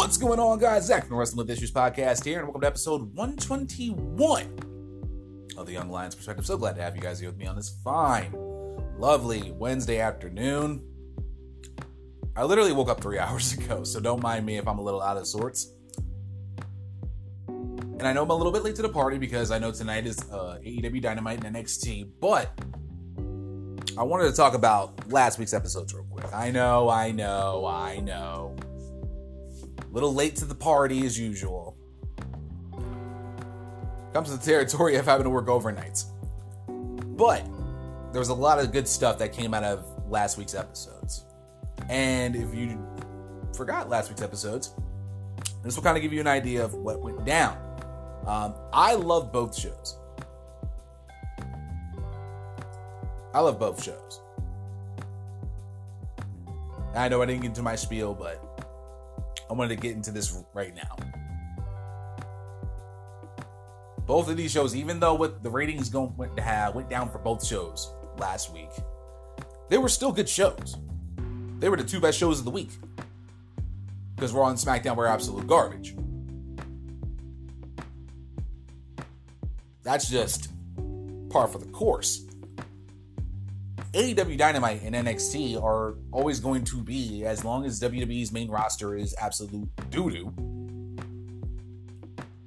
What's going on, guys? Zach from Wrestling with Issues podcast here, and welcome to episode 121 of the Young Lions Perspective. So glad to have you guys here with me on this fine, lovely Wednesday afternoon. I literally woke up three hours ago, so don't mind me if I'm a little out of sorts. And I know I'm a little bit late to the party because I know tonight is uh, AEW Dynamite and NXT, but I wanted to talk about last week's episodes real quick. I know, I know, I know. Little late to the party as usual. Comes to the territory of having to work overnights. But there was a lot of good stuff that came out of last week's episodes. And if you forgot last week's episodes, this will kind of give you an idea of what went down. Um, I love both shows. I love both shows. I know I didn't get into my spiel, but I wanted to get into this right now. Both of these shows, even though what the ratings going went to have went down for both shows last week, they were still good shows. They were the two best shows of the week. Because Raw and SmackDown were absolute garbage. That's just par for the course. AEW Dynamite and NXT are always going to be, as long as WWE's main roster is absolute doo doo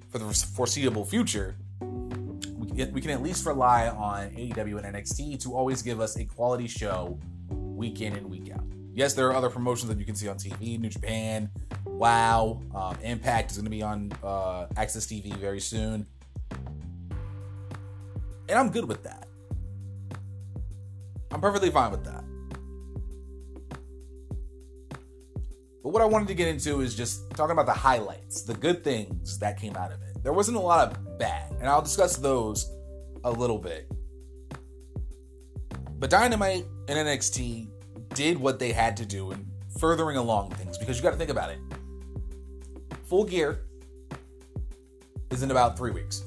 for the foreseeable future, we can at least rely on AEW and NXT to always give us a quality show week in and week out. Yes, there are other promotions that you can see on TV, New Japan, Wow, um, Impact is going to be on uh, AXS TV very soon. And I'm good with that. I'm perfectly fine with that. But what I wanted to get into is just talking about the highlights, the good things that came out of it. There wasn't a lot of bad, and I'll discuss those a little bit. But Dynamite and NXT did what they had to do in furthering along things because you got to think about it. Full gear is in about three weeks.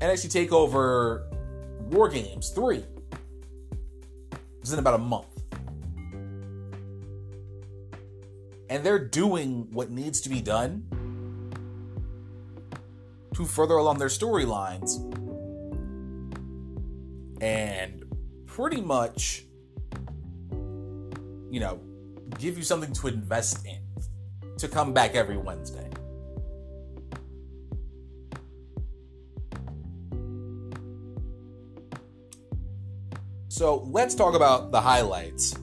NXT Takeover War Games 3 is in about a month. And they're doing what needs to be done to further along their storylines and pretty much, you know, give you something to invest in to come back every Wednesday. So let's talk about the highlights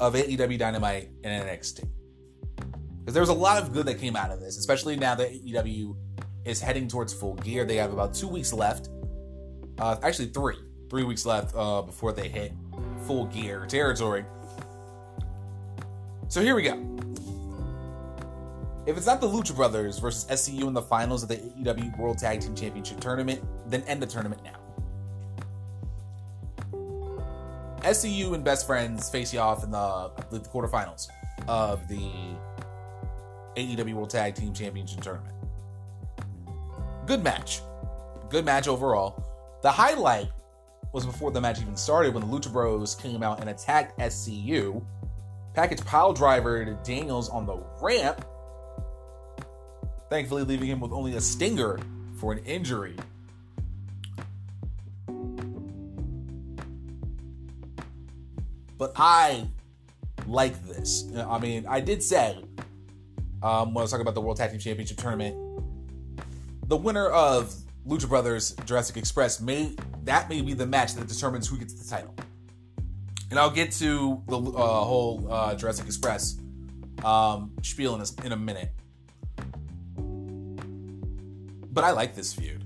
of AEW Dynamite and NXT. Because there was a lot of good that came out of this, especially now that AEW is heading towards full gear. They have about two weeks left. Uh, actually, three. Three weeks left uh, before they hit full gear territory. So here we go. If it's not the Lucha Brothers versus SCU in the finals of the AEW World Tag Team Championship tournament, then end the tournament now. SCU and Best Friends face you off in the, the quarterfinals of the AEW World Tag Team Championship Tournament. Good match. Good match overall. The highlight was before the match even started when the Lucha Bros came out and attacked SCU. Package pile driver to Daniels on the ramp, thankfully leaving him with only a stinger for an injury. But I like this. I mean, I did say um, when I was talking about the World Tag Team Championship tournament, the winner of Lucha Brothers Jurassic Express may that may be the match that determines who gets the title. And I'll get to the uh, whole uh, Jurassic Express um, spiel in a, in a minute. But I like this feud.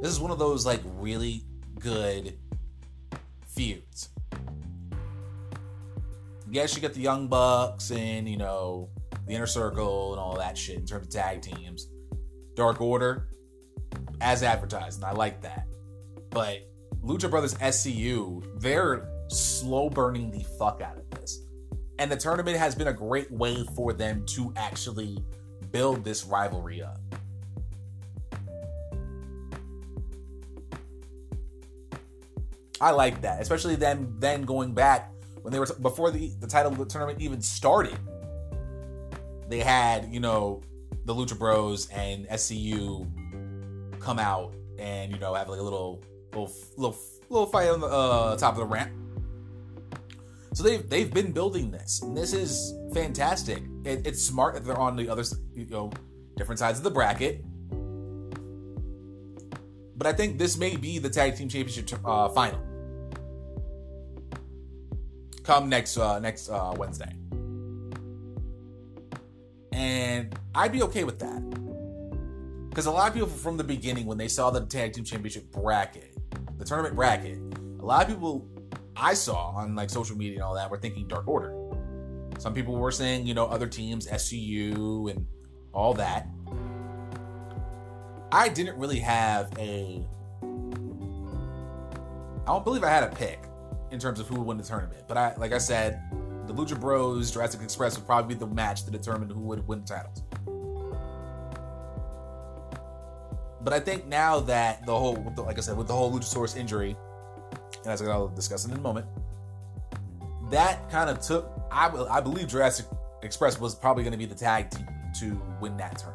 This is one of those like really good feuds. Yes, you get the Young Bucks and, you know, the Inner Circle and all that shit in terms of tag teams. Dark Order, as advertised, and I like that. But Lucha Brothers SCU, they're slow burning the fuck out of this. And the tournament has been a great way for them to actually build this rivalry up. I like that, especially them then going back when they were before the the title of the tournament even started. They had you know the Lucha Bros and SCU come out and you know have like a little little little little fight on the uh, top of the ramp. So they've they've been building this, and this is fantastic. It, it's smart that they're on the other you know different sides of the bracket. But I think this may be the tag team championship uh, final. Come next uh, next uh, Wednesday, and I'd be okay with that because a lot of people from the beginning, when they saw the tag team championship bracket, the tournament bracket, a lot of people I saw on like social media and all that were thinking Dark Order. Some people were saying, you know, other teams, SCU and all that. I didn't really have a. I don't believe I had a pick in terms of who would win the tournament. But I, like I said, the Lucha Bros, Jurassic Express would probably be the match to determine who would win the titles. But I think now that the whole, like I said, with the whole Luchasaurus injury, and as I'll discuss in a moment, that kind of took. I, I believe Jurassic Express was probably going to be the tag team to win that tournament.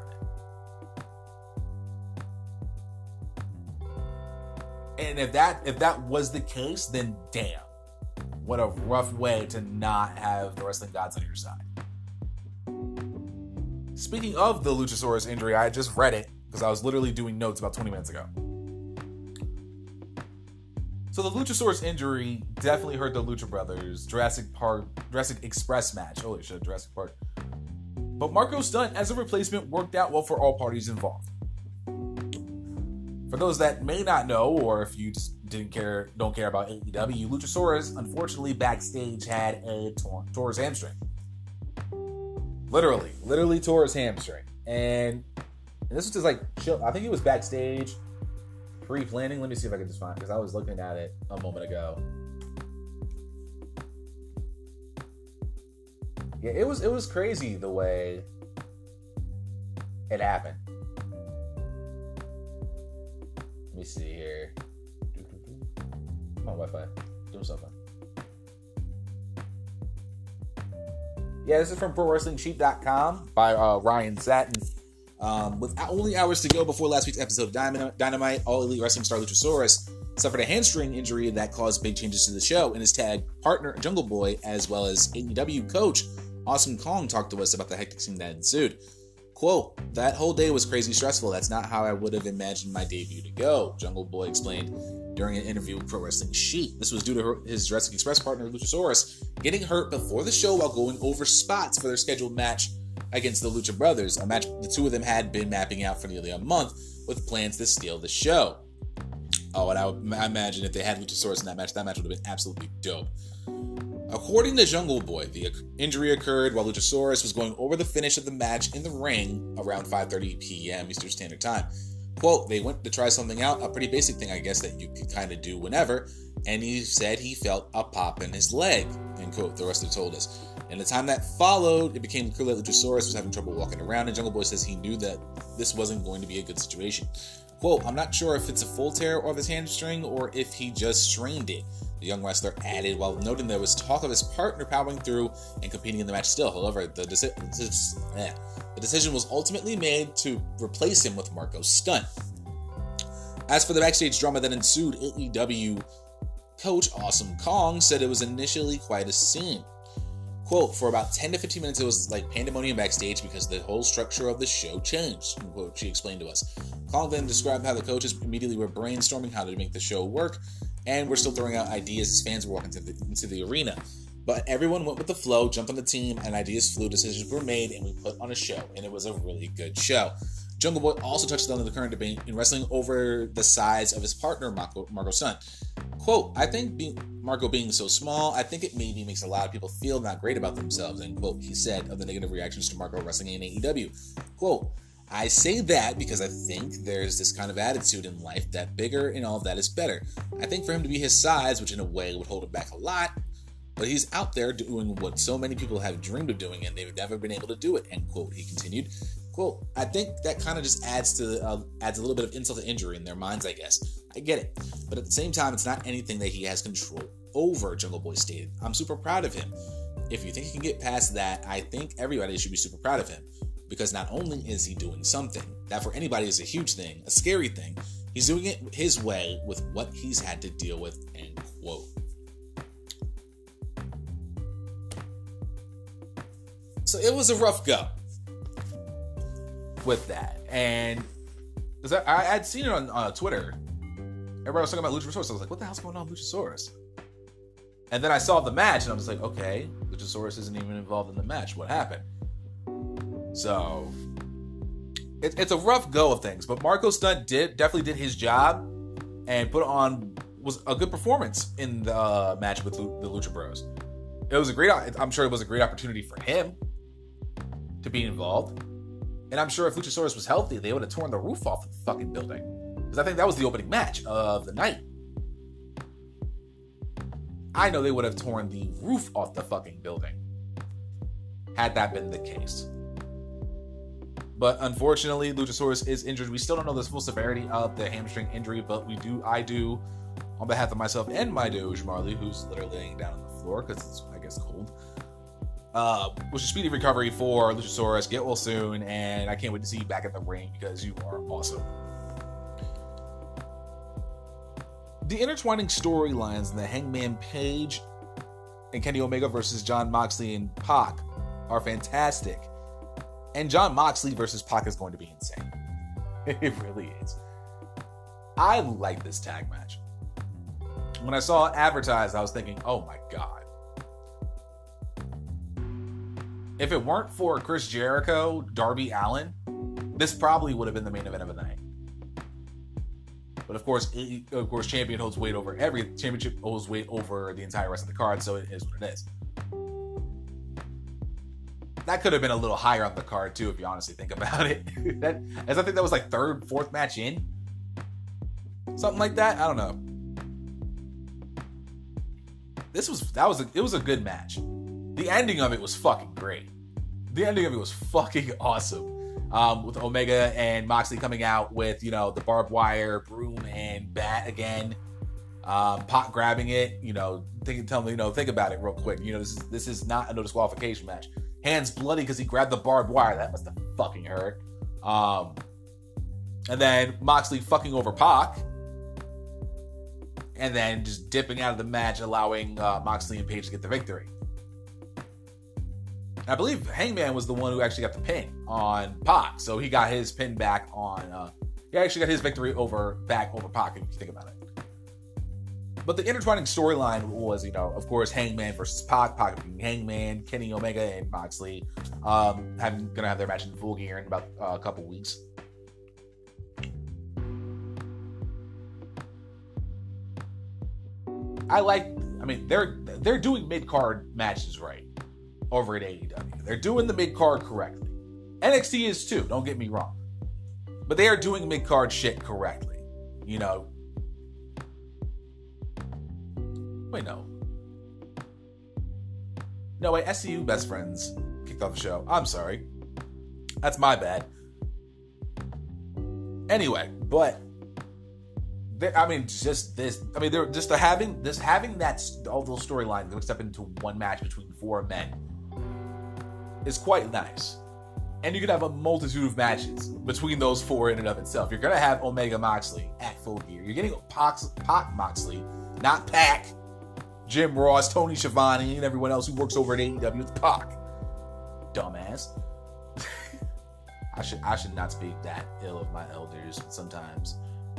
And if that if that was the case, then damn, what a rough way to not have the wrestling gods on your side. Speaking of the Luchasaurus injury, I just read it because I was literally doing notes about 20 minutes ago. So the Luchasaurus injury definitely hurt the Lucha Brothers Jurassic Park Jurassic Express match. Holy shit, Jurassic Park. But Marko Stunt as a replacement worked out well for all parties involved. For those that may not know, or if you just didn't care, don't care about AEW, Luchasaurus unfortunately backstage had a tor- tore his hamstring. Literally, literally tore his hamstring, and, and this was just like chill. I think he was backstage pre-planning. Let me see if I can just find because I was looking at it a moment ago. Yeah, it was it was crazy the way it happened. Me see here. Come on, Wi-Fi, do something. Yeah, this is from ProWrestlingSheet.com by uh, Ryan Satin. Um, with only hours to go before last week's episode of Dynamite, All Elite Wrestling star Luchasaurus suffered a hamstring injury that caused big changes to the show, and his tag partner Jungle Boy, as well as AEW coach Awesome Kong, talked to us about the hectic scene that ensued. Quote, that whole day was crazy stressful. That's not how I would have imagined my debut to go, Jungle Boy explained during an interview with Pro Wrestling Sheet. This was due to her, his Jurassic Express partner, Luchasaurus, getting hurt before the show while going over spots for their scheduled match against the Lucha Brothers, a match the two of them had been mapping out for nearly a month with plans to steal the show. Oh, and I, I imagine if they had Luchasaurus in that match, that match would have been absolutely dope. According to Jungle Boy, the injury occurred while Luchasaurus was going over the finish of the match in the ring around 5:30 p.m. Eastern Standard Time. Quote, they went to try something out, a pretty basic thing, I guess, that you could kind of do whenever, and he said he felt a pop in his leg, end quote, the rest of told us. In the time that followed, it became clear that Luchasaurus was having trouble walking around, and Jungle Boy says he knew that this wasn't going to be a good situation. Quote, I'm not sure if it's a full tear of his hamstring or if he just strained it. The young wrestler added, while noting there was talk of his partner powering through and competing in the match still. However, the, deci- eh, the decision was ultimately made to replace him with Marko Stunt. As for the backstage drama that ensued, AEW coach Awesome Kong said it was initially quite a scene. Quote, for about 10 to 15 minutes, it was like pandemonium backstage because the whole structure of the show changed, quote, she explained to us. Kong then described how the coaches immediately were brainstorming how to make the show work, and we're still throwing out ideas as fans walk into the, into the arena. But everyone went with the flow, jumped on the team, and ideas flew, decisions were made, and we put on a show, and it was a really good show. Jungle Boy also touched on the current debate in wrestling over the size of his partner, Marko, Marko Stunt. Quote, I think being, Marko being so small, I think it maybe makes a lot of people feel not great about themselves, end quote, he said of the negative reactions to Marko wrestling in AEW. Quote, I say that because I think there's this kind of attitude in life that bigger and all of that is better. I think for him to be his size, which in a way would hold him back a lot, but he's out there doing what so many people have dreamed of doing and they've never been able to do it, end quote, he continued. Quote, I think that kind of just adds to uh, adds a little bit of insult to injury in their minds, I guess. I get it. But at the same time, it's not anything that he has control over, Jungle Boy stated. I'm super proud of him. If you think he can get past that, I think everybody should be super proud of him. Because not only is he doing something, that for anybody is a huge thing, a scary thing, he's doing it his way with what he's had to deal with, end quote. So it was a rough go with that. And I, had seen it on uh, Twitter. Everybody was talking about Luchasaurus. I was like, what the hell's going on with Luchasaurus? And then I saw the match and I was like, okay, Luchasaurus isn't even involved in the match. What happened? So it, it's a rough go of things, but Marko Stunt did definitely did his job and put on was a good performance in the uh, match with the Lucha Bros. It was a great. I'm sure it was a great opportunity for him to be involved. And I'm sure if Luchasaurus was healthy, they would have torn the roof off the fucking building. Because I think that was the opening match of the night. I know they would have torn the roof off the fucking building had that been the case. But unfortunately, Luchasaurus is injured. We still don't know the full severity of the hamstring injury, but we do, I do, on behalf of myself and my Doge Marley, who's literally laying down on the floor because it's, I guess, cold. Uh, wish a speedy recovery for Luchasaurus. Get well soon, and I can't wait to see you back in the ring because you are awesome. The intertwining storylines in the Hangman Page and Kenny Omega versus Jon Moxley and Pac are fantastic. And Jon Moxley versus Pac is going to be insane. It really is. I like this tag match. When I saw it advertised, I was thinking, oh my God. If it weren't for Chris Jericho, Darby Allin, this probably would have been the main event of the night. But of course, of course, champion holds weight over every championship holds weight over the entire rest of the card, so it is what it is. That could have been a little higher on the card too, if you honestly think about it. that, as I think that was like third, fourth match in, something like that. I don't know. This was that was a, it was a good match. The ending of it was fucking great. The ending of it was fucking awesome um, with Omega and Moxley coming out with you know the barbed wire broom and bat again. Um, Pac grabbing it, you know, think, tell me, you know, think about it real quick. You know, this is this is not a no disqualification match. Hands bloody because he grabbed the barbed wire. That must have fucking hurt. Um, and then Moxley fucking over Pac, and then just dipping out of the match, allowing uh, Moxley and Page to get the victory. I believe Hangman was the one who actually got the pin on Pac, so he got his pin back on. Uh, he actually got his victory over back over Pac. If you think about it. But the intertwining storyline was, you know, of course, Hangman versus Pac, Pac being Hangman, Kenny Omega and Moxley, um, having gonna have their match in full gear in about uh, a couple weeks. I like. I mean, they're they're doing mid card matches right over at AEW. They're doing the mid card correctly. NXT is too, don't get me wrong. But they are doing mid card shit correctly. You know. Wait, no. No, wait, SCU Best Friends kicked off the show. I'm sorry. That's my bad. Anyway, but I mean, just this. I mean, they're just the having this having that all those storylines mixed up into one match between four men is quite nice. And you can have a multitude of matches between those four in and of itself. You're gonna have Omega Moxley at full gear. You're getting Pac, Pac Moxley, not Pac, Jim Ross, Tony Schiavone, and everyone else who works over at AEW. It's Pac. Dumbass. I should I should not speak that ill of my elders. Sometimes,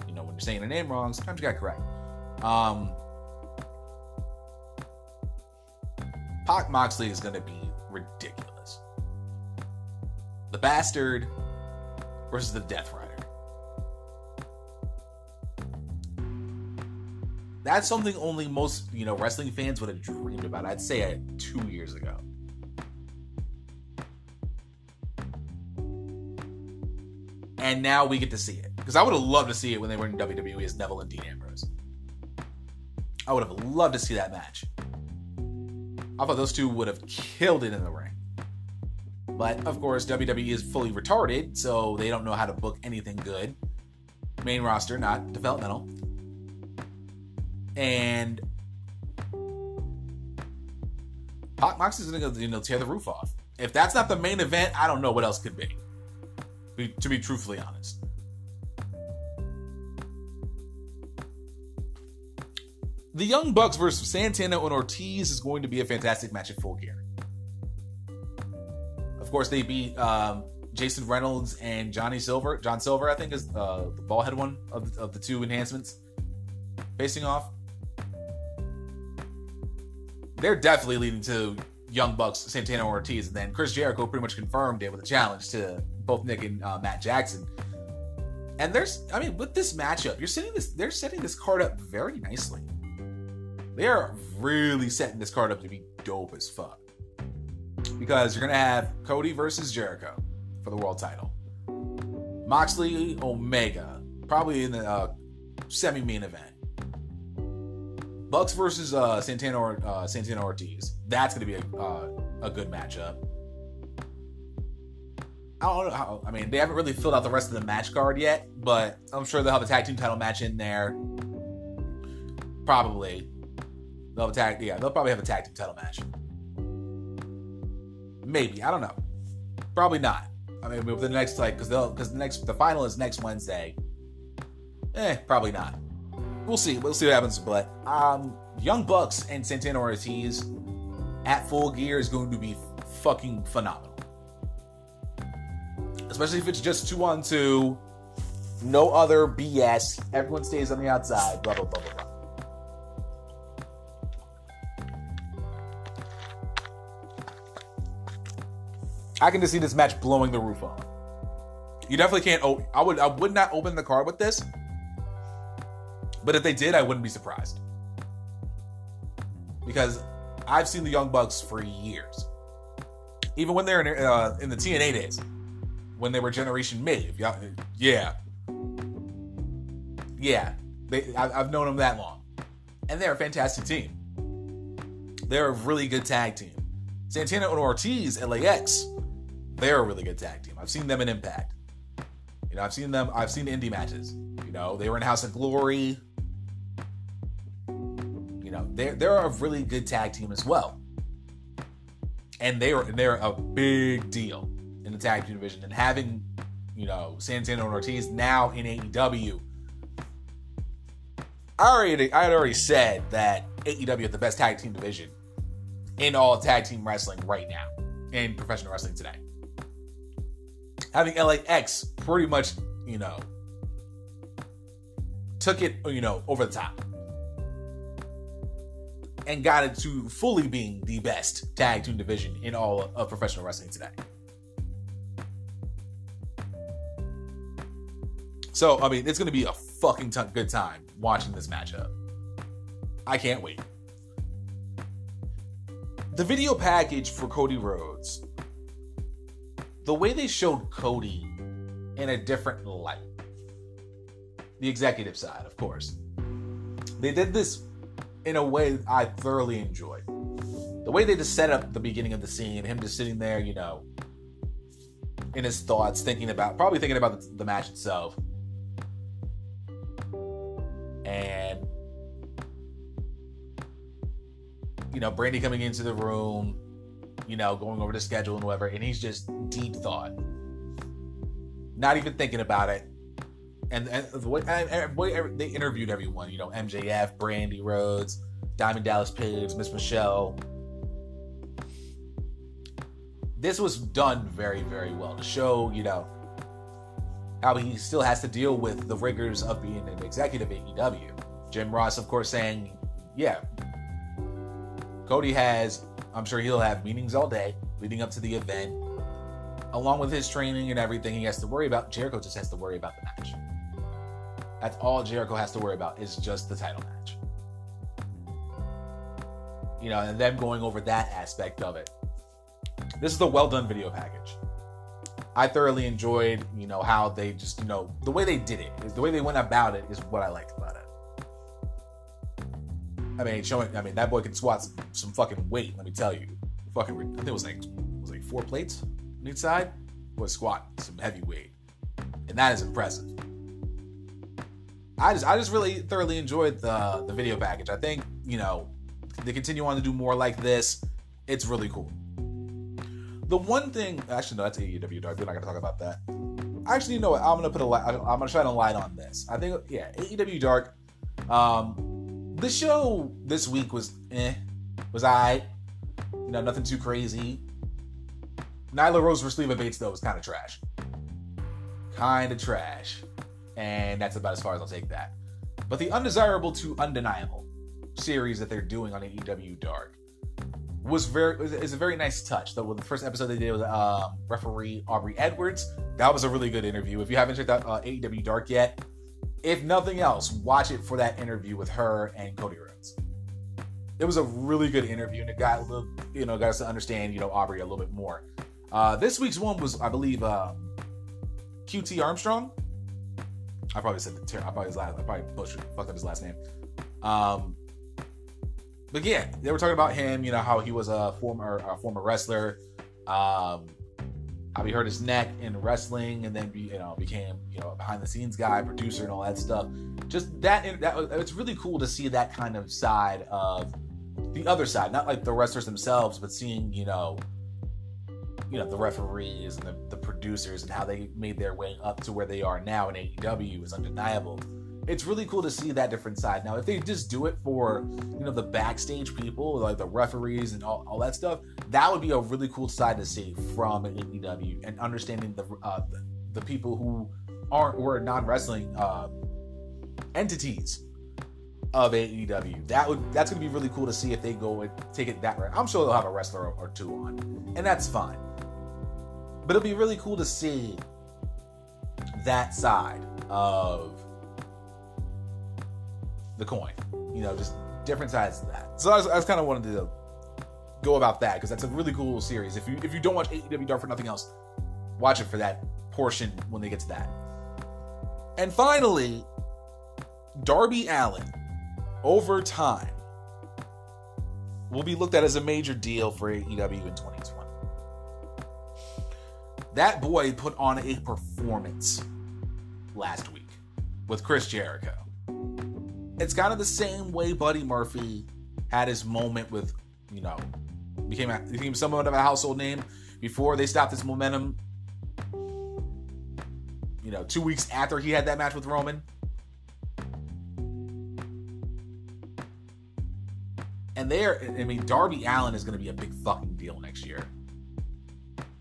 you know, when you're saying a name wrong, sometimes you got to correct. Um, Pac Moxley is gonna be ridiculous the Bastard versus the Death That's something only most, you know, wrestling fans would have dreamed about. I'd say it two years ago. And now we get to see it. Because I would have loved to see it when they were in WWE as Neville and Dean Ambrose. I would have loved to see that match. I thought those two would have killed it in the ring. But of course, WWE is fully retarded, so they don't know how to book anything good. Main roster, not developmental. And Pac Moxley's gonna you know tear the roof off. If that's not the main event, I don't know what else could be. be to be truthfully honest. The Young Bucks versus Santana and Ortiz is going to be a fantastic match at full gear. Of course, they beat um, Jason Reynolds and Johnny Silver. John Silver, I think, is uh, the ballhead one of the, of the two enhancements facing off. They're definitely leading to Young Bucks, Santana Ortiz, and then Chris Jericho pretty much confirmed it with a challenge to both Nick and uh, Matt Jackson. And there's, I mean, with this matchup, you're setting this, they're setting this card up very nicely. They are really setting this card up to be dope as fuck. Because you're gonna have Cody versus Jericho for the world title. Moxley Omega, probably in the uh, semi main event. Bucks versus uh, Santana or uh, Santana Ortiz. That's going to be a, uh, a good matchup. I don't know how. I mean, they haven't really filled out the rest of the match card yet, but I'm sure they'll have a tag team title match in there. Probably. They'll have a tag. Yeah, they'll probably have a tag team title match. Maybe I don't know. Probably not. I mean, with the next like because they'll because the next the final is next Wednesday. Eh, probably not. We'll see. We'll see what happens. But um, Young Bucks and Santana Ortiz at full gear is going to be fucking phenomenal. Especially if it's just two on two, no other BS. Everyone stays on the outside. Blah blah blah blah blah. I can just see this match blowing the roof off. You definitely can't. Oh, I would. I would not open the card with this. But if they did, I wouldn't be surprised. Because I've seen the Young Bucks for years. Even when they're in, uh, in the TNA days, when they were Generation Me. Yeah. Yeah. They, I've known them that long. And they're a fantastic team. They're a really good tag team. Santana and Ortiz, LAX, they're a really good tag team. I've seen them in Impact. You know, I've seen them, I've seen indie matches. You know, they were in House of Glory. Know, they're they're a really good tag team as well. And they are they're a big deal in the tag team division. And having, you know, Santana and Ortiz now in AEW. I already I had already said that AEW is the best tag team division in all tag team wrestling right now, in professional wrestling today. Having LAX pretty much, you know, took it, you know, over the top and got it to fully being the best tag team division in all of professional wrestling today. So, I mean, it's going to be a fucking good time watching this matchup. I can't wait. The video package for Cody Rhodes, the way they showed Cody in a different light, the executive side, of course, they did this in a way I thoroughly enjoyed. The way they just set up the beginning of the scene, him just sitting there, you know, in his thoughts, thinking about, probably thinking about the, the match itself. And, you know, Brandi coming into the room, you know, going over the schedule and whatever, and he's just deep thought. Not even thinking about it, and, and the way, they interviewed everyone, you know, MJF, Brandi Rhodes, Diamond Dallas Page, Miss Michelle. This was done very, very well to show, you know, how he still has to deal with the rigors of being an executive at AEW. Jim Ross, of course, saying, yeah, Cody has, I'm sure he'll have meetings all day leading up to the event. Along with his training and everything he has to worry about, Jericho just has to worry about the match. That's all Jericho has to worry about is just the title match. You know, and them going over that aspect of it. This is a well done video package. I thoroughly enjoyed, you know, how they just, you know, the way they did it, the way they went about it is what I liked about it. I mean, showing, I mean, that boy can squat some, some fucking weight. Let me tell you, fucking, I think it was like, it was like four plates on each side. Was squat some heavy weight, and that is impressive. I just I just really thoroughly enjoyed the the video package. I think you know they continue on to do more like this. It's really cool. The one thing, actually, no, that's AEW Dark. We're not gonna talk about that. Actually, you know what? I'm gonna put a light. I'm gonna shine a light on this. I think, yeah, AEW Dark. Um, the show this week was eh, was I. You know, nothing too crazy. Nyla Rose versus Leva Bates though was kind of trash. Kind of trash, and that's about as far as I'll take that. But the undesirable to undeniable series that they're doing on AEW Dark was very is a very nice touch. Though the first episode they did with um, referee Aubrey Edwards, that was a really good interview. If you haven't checked out uh, AEW Dark yet, if nothing else, watch it for that interview with her and Cody Rhodes. It was a really good interview, and it got a little, you know, got us to understand, you know, Aubrey a little bit more. Uh, this week's one was, I believe, uh, QT Armstrong. I probably said the ter- I probably his last, I probably butchered, fucked up his last name. Um, but yeah, they were talking about him. You know how he was a former a former wrestler. Um, how he hurt his neck in wrestling, and then be, you know became you know behind the scenes guy, producer, and all that stuff. Just that that it's really cool to see that kind of side of the other side, not like the wrestlers themselves, but seeing you know you know the referees and the, the producers and how they made their way up to where they are now in AEW is undeniable. It's really cool to see that different side. Now, if they just do it for you know the backstage people, like the referees and all, all that stuff, that would be a really cool side to see from AEW and understanding the uh, the, people who aren't or non wrestling uh, entities of AEW. That would that's gonna be really cool to see if they go and take it that route. I'm sure they'll have a wrestler or two on, and that's fine. But it'll be really cool to see that side of the coin. You know, just different sides of that. So I, I was kind of wanted to go about that because that's a really cool series. If you if you don't watch AEW Dark for nothing else, watch it for that portion when they get to that. And finally, Darby Allin, over time, will be looked at as a major deal for AEW in 2020. That boy put on a performance last week with Chris Jericho. It's kind of the same way Buddy Murphy had his moment with, you know, became a, became somewhat of a household name before they stopped his momentum. You know, two weeks after he had that match with Roman. And there, I mean, Darby Allin is going to be a big fucking deal next year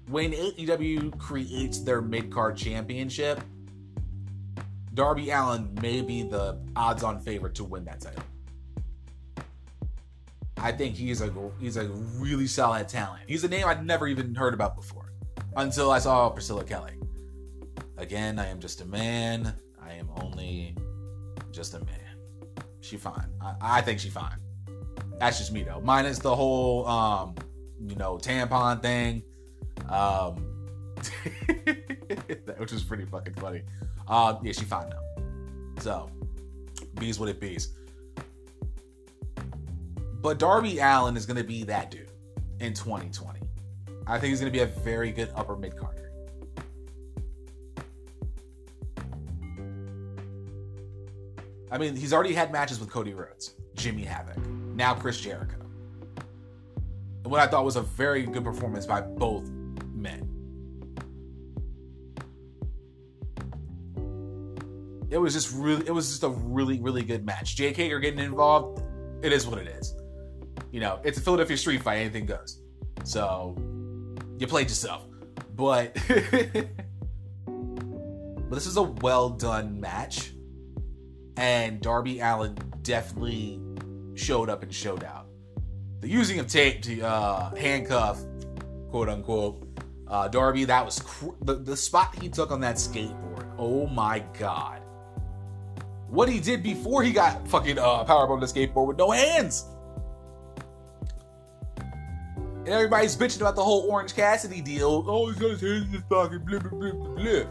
when AEW creates their mid card championship, Darby Allin may be the odds on favorite to win that title. I think he's a he's a really solid talent. He's a name I'd never even heard about before until I saw Priscilla Kelly. Again, I am just a man. I am only just a man. She fine. I, I think she fine. That's just me though. Minus the whole um, you know, tampon thing. Um, which is pretty fucking funny. Uh, yeah, she fine now. So, bees what it bees. But Darby Allin is going to be that dude in 2020. I think he's going to be a very good upper mid carder. I mean, he's already had matches with Cody Rhodes, Jimmy Havoc, now Chris Jericho. And what I thought was a very good performance by both It was just really, it was just a really, really good match. Jake Hager getting involved, it is what it is. You know, it's a Philadelphia street fight, anything goes. So you played yourself. But but this is a well done match. And Darby Allin definitely showed up and showed out. The using of tape to uh, handcuff, quote unquote, uh, Darby, that was cr- the, the spot he took on that skateboard. Oh my god. What he did before he got fucking uh, powerbomb the skateboard with no hands. And everybody's bitching about the whole Orange Cassidy deal. Oh, he's got his hands in his pocket, blah, blah, blah, blah.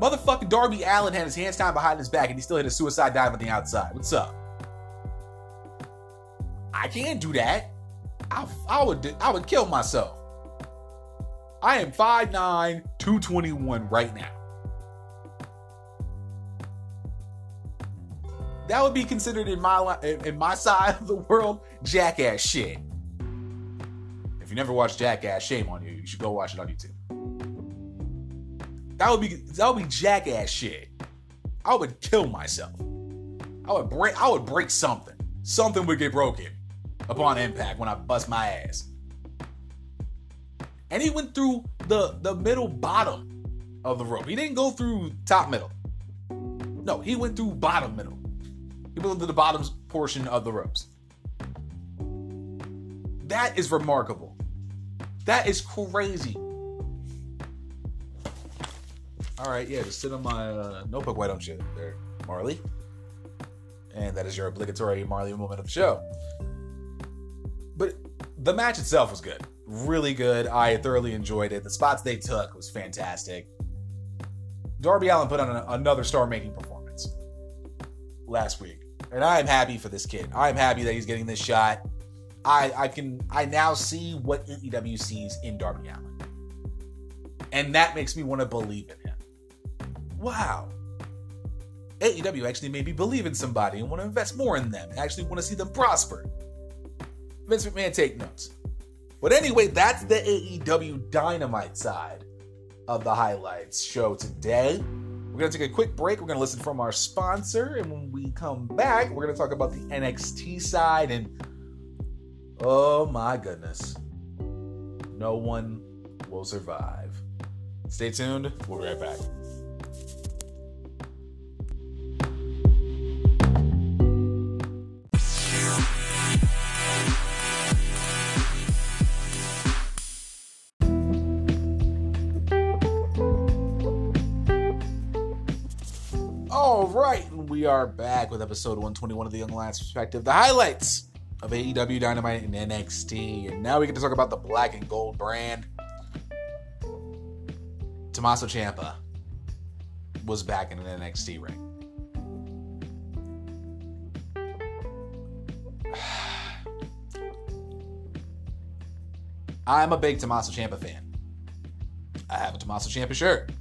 Motherfucking Darby Allin had his hands tied behind his back and he still hit a suicide dive on the outside. What's up? I can't do that. I, I would I would kill myself. I am 5'9, 221 right now. That would be considered in my in my side of the world jackass shit. If you never watched Jackass, shame on you. You should go watch it on YouTube. That would be that would be jackass shit. I would kill myself. I would break I would break something. Something would get broken upon impact when I bust my ass. And he went through the the middle bottom of the rope. He didn't go through top middle. No, he went through bottom middle. He went to the bottom portion of the ropes. That is remarkable. That is crazy. All right, yeah, just sit on my uh, notebook, why don't you, there, Marley? And that is your obligatory Marley moment of the show. But the match itself was good. Really good. I thoroughly enjoyed it. The spots they took was fantastic. Darby Allin put on a, another star making performance last week. And I am happy for this kid. I'm happy that he's getting this shot. I, I can I now see what AEW sees in Darby Allin. And that makes me want to believe in him. Wow. AEW actually made me believe in somebody and want to invest more in them actually want to see them prosper. Vince McMahon, take notes. But anyway, that's the AEW Dynamite side of the highlights show today. We're going to take a quick break. We're going to listen from our sponsor. And when we come back, we're going to talk about the NXT side. And oh my goodness, no one will survive. Stay tuned. We'll be right back. We are back with episode 121 of the Young Lions Perspective. The highlights of AEW Dynamite and NXT. And now we get to talk about the black and gold brand. Tommaso Ciampa was back in an NXT ring. I'm a big Tommaso Ciampa fan. I have a Tommaso Ciampa shirt.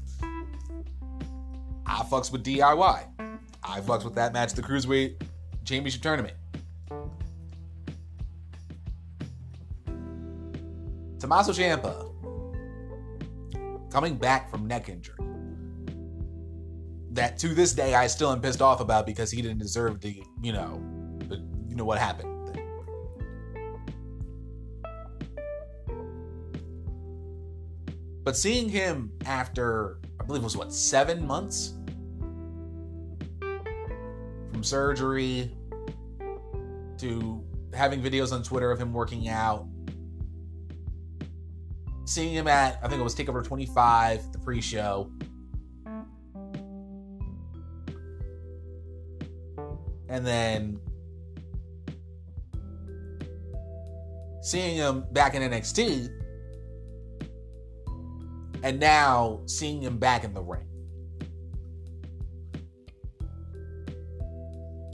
I fucks with DIY. I fucks with that match, the Cruiserweight Championship Tournament. Tommaso Ciampa coming back from neck injury. That to this day I still am pissed off about because he didn't deserve the, you know, the, you know what happened. But seeing him after, I believe it was what, seven months from surgery to having videos on Twitter of him working out, seeing him at, I think it was Takeover 25, the pre show. And then seeing him back in NXT and now seeing him back in the ring.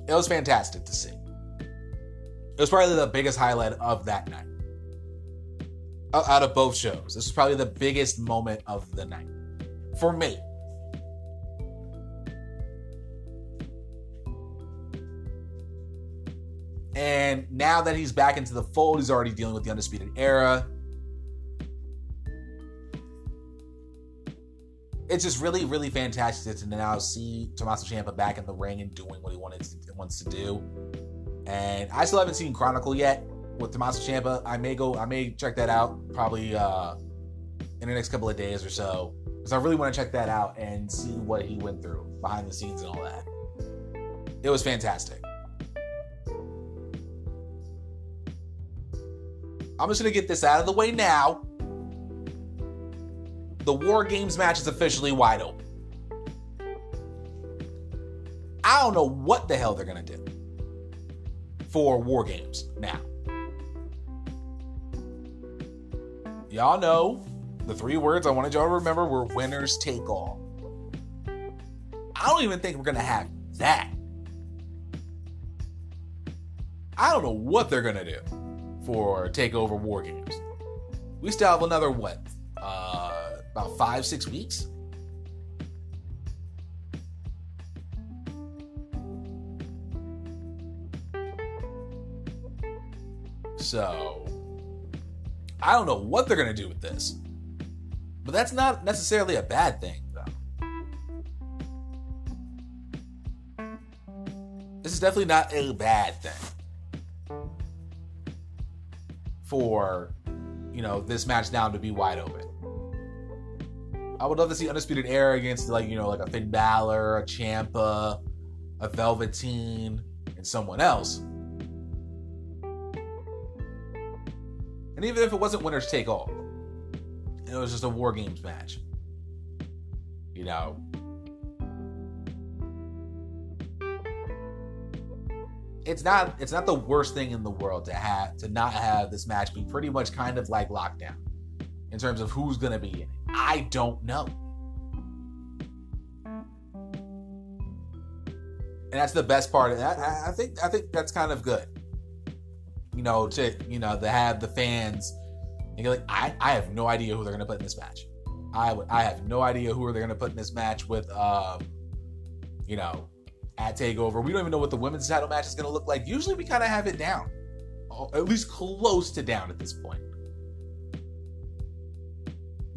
It was fantastic to see. It was probably the biggest highlight of that night. Out of both shows, this was probably the biggest moment of the night for me. And now that he's back into the fold, he's already dealing with the Undisputed Era. It's just really, really fantastic to now see Tommaso Ciampa back in the ring and doing what he wanted to, wants to do. And I still haven't seen Chronicle yet with Tommaso Ciampa. I may go, I may check that out probably uh, in the next couple of days or so because I really want to check that out and see what he went through behind the scenes and all that. It was fantastic. I'm just gonna get this out of the way now the War Games match is officially wide open. I don't know what the hell they're going to do for War Games now. Y'all know the three words I wanted y'all to remember were winners take all. I don't even think we're going to have that. I don't know what they're going to do for Takeover War Games. We still have another, what, uh, about five, six weeks. So I don't know what they're gonna do with this, but that's not necessarily a bad thing, though. This is definitely not a bad thing for you know this match down to be wide open. I would love to see Undisputed Era against like you know like a Finn Balor, a Ciampa, a Velveteen, and someone else. And even if it wasn't winners take all, it was just a War Games match. You know. It's not it's not the worst thing in the world to have to not have this match be pretty much kind of like lockdown in terms of who's gonna be in it. I don't know. And that's the best part of that. I think I think that's kind of good you know, to you know, to have the fans and you're like, I, I have no idea who they're gonna put in this match. I I have no idea who they're gonna put in this match with um, you know, at Takeover. We don't even know what the women's title match is gonna look like. Usually we kind of have it down. At least close to down at this point.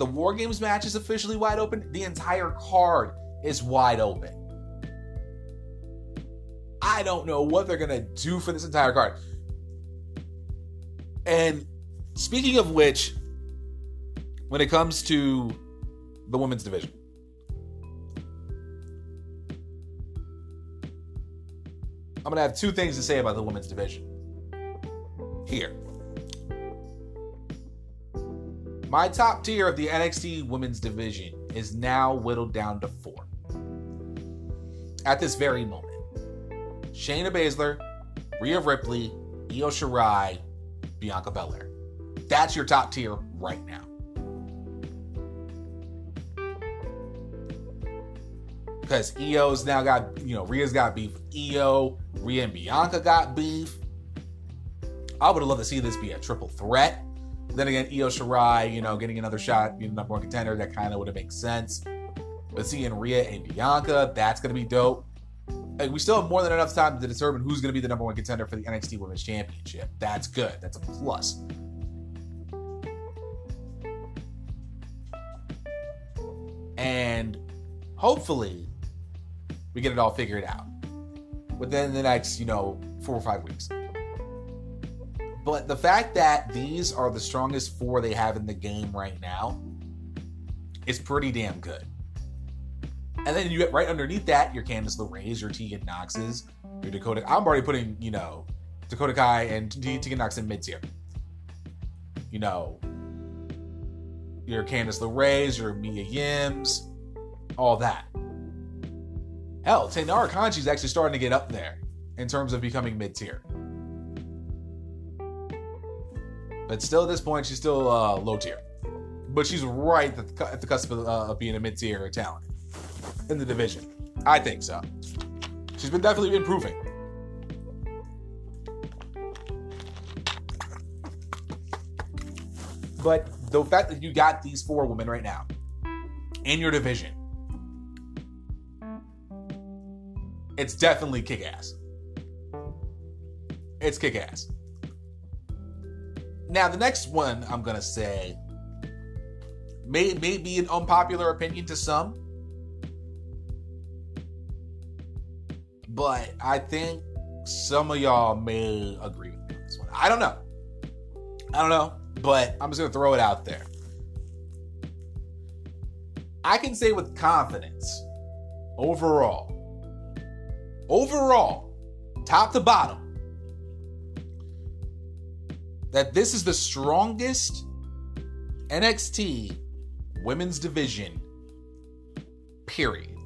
The War Games match is officially wide open. The entire card is wide open. I don't know what they're gonna do for this entire card. And speaking of which, when it comes to the women's division, I'm going to have two things to say about the women's division. Here. My top tier of the NXT women's division is now whittled down to four. At this very moment Shayna Baszler, Rhea Ripley, Io Shirai, Bianca Belair. That's your top tier right now. Because Io's now got, you know, Rhea's got beef with Io. Rhea and Bianca got beef. I would have loved to see this be a triple threat. Then again, Io Shirai, you know, getting another shot, being the number one contender, that kind of would have made sense. But seeing Rhea and Bianca, that's going to be dope we still have more than enough time to determine who's going to be the number one contender for the NXT Women's Championship. That's good. That's a plus. And hopefully, we get it all figured out within the next, you know, four or five weeks. But the fact that these are the strongest four they have in the game right now is pretty damn good. And then you get right underneath that your Candice LeRae's, your Tegan Nox's, your Dakota. I'm already putting, you know, Dakota Kai and Tegan Nox in mid tier. You know, your Candice LeRae's, your Mia Yims, all that. Hell, Taynara Conti's actually starting to get up there in terms of becoming mid tier. But still, at this point, she's still uh, low tier. But she's right at the, at the cusp of, uh, of being a mid tier talent in the division. I think so. She's been definitely improving. But the fact that you got these four women right now in your division, it's definitely kick ass. It's kick ass. Now, the next one I'm going to say may, may be an unpopular opinion to some, but I think some of y'all may agree with me on this one. I don't know. I don't know, but I'm just gonna throw it out there. I can say with confidence, overall, overall, top to bottom, that this is the strongest NXT women's division, period.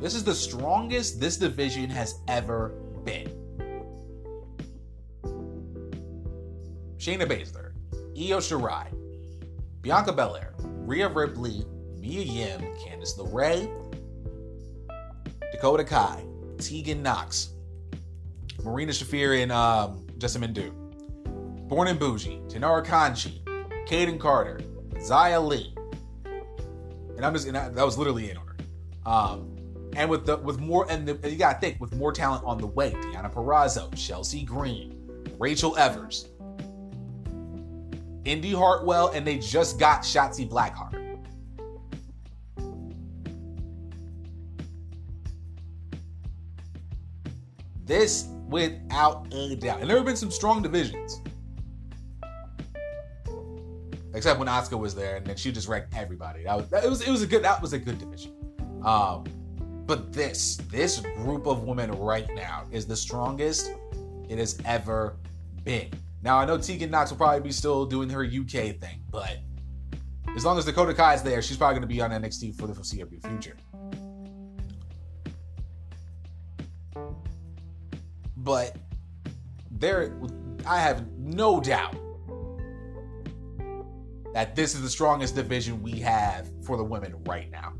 This is the strongest this division has ever been. Shayna Baszler, Io Shirai, Bianca Belair, Rhea Ripley, Mia Yim, Candice LeRae, Dakota Kai, Tegan Nox, Marina Shafir, and um, Duke, Born in Bougie, Taynara Conti, Kayden Carter, Xia Li. and I'm just and that was literally in order. Um, And with the with more and, the, you gotta think with more talent on the way, Deonna Purrazzo, Chelsea Green, Rachel Evers, Indi Hartwell, and they just got Shotzi Blackheart. This without a doubt. And there have been some strong divisions. Except when Asuka was there, and then she just wrecked everybody. That was it was it was a good that was a good division. Um, but this this group of women right now is the strongest it has ever been. Now I know Tegan Nox will probably be still doing her UK thing, but as long as Dakota Kai is there, she's probably going to be on NXT for the foreseeable future. But there, I have no doubt that this is the strongest division we have for the women right now.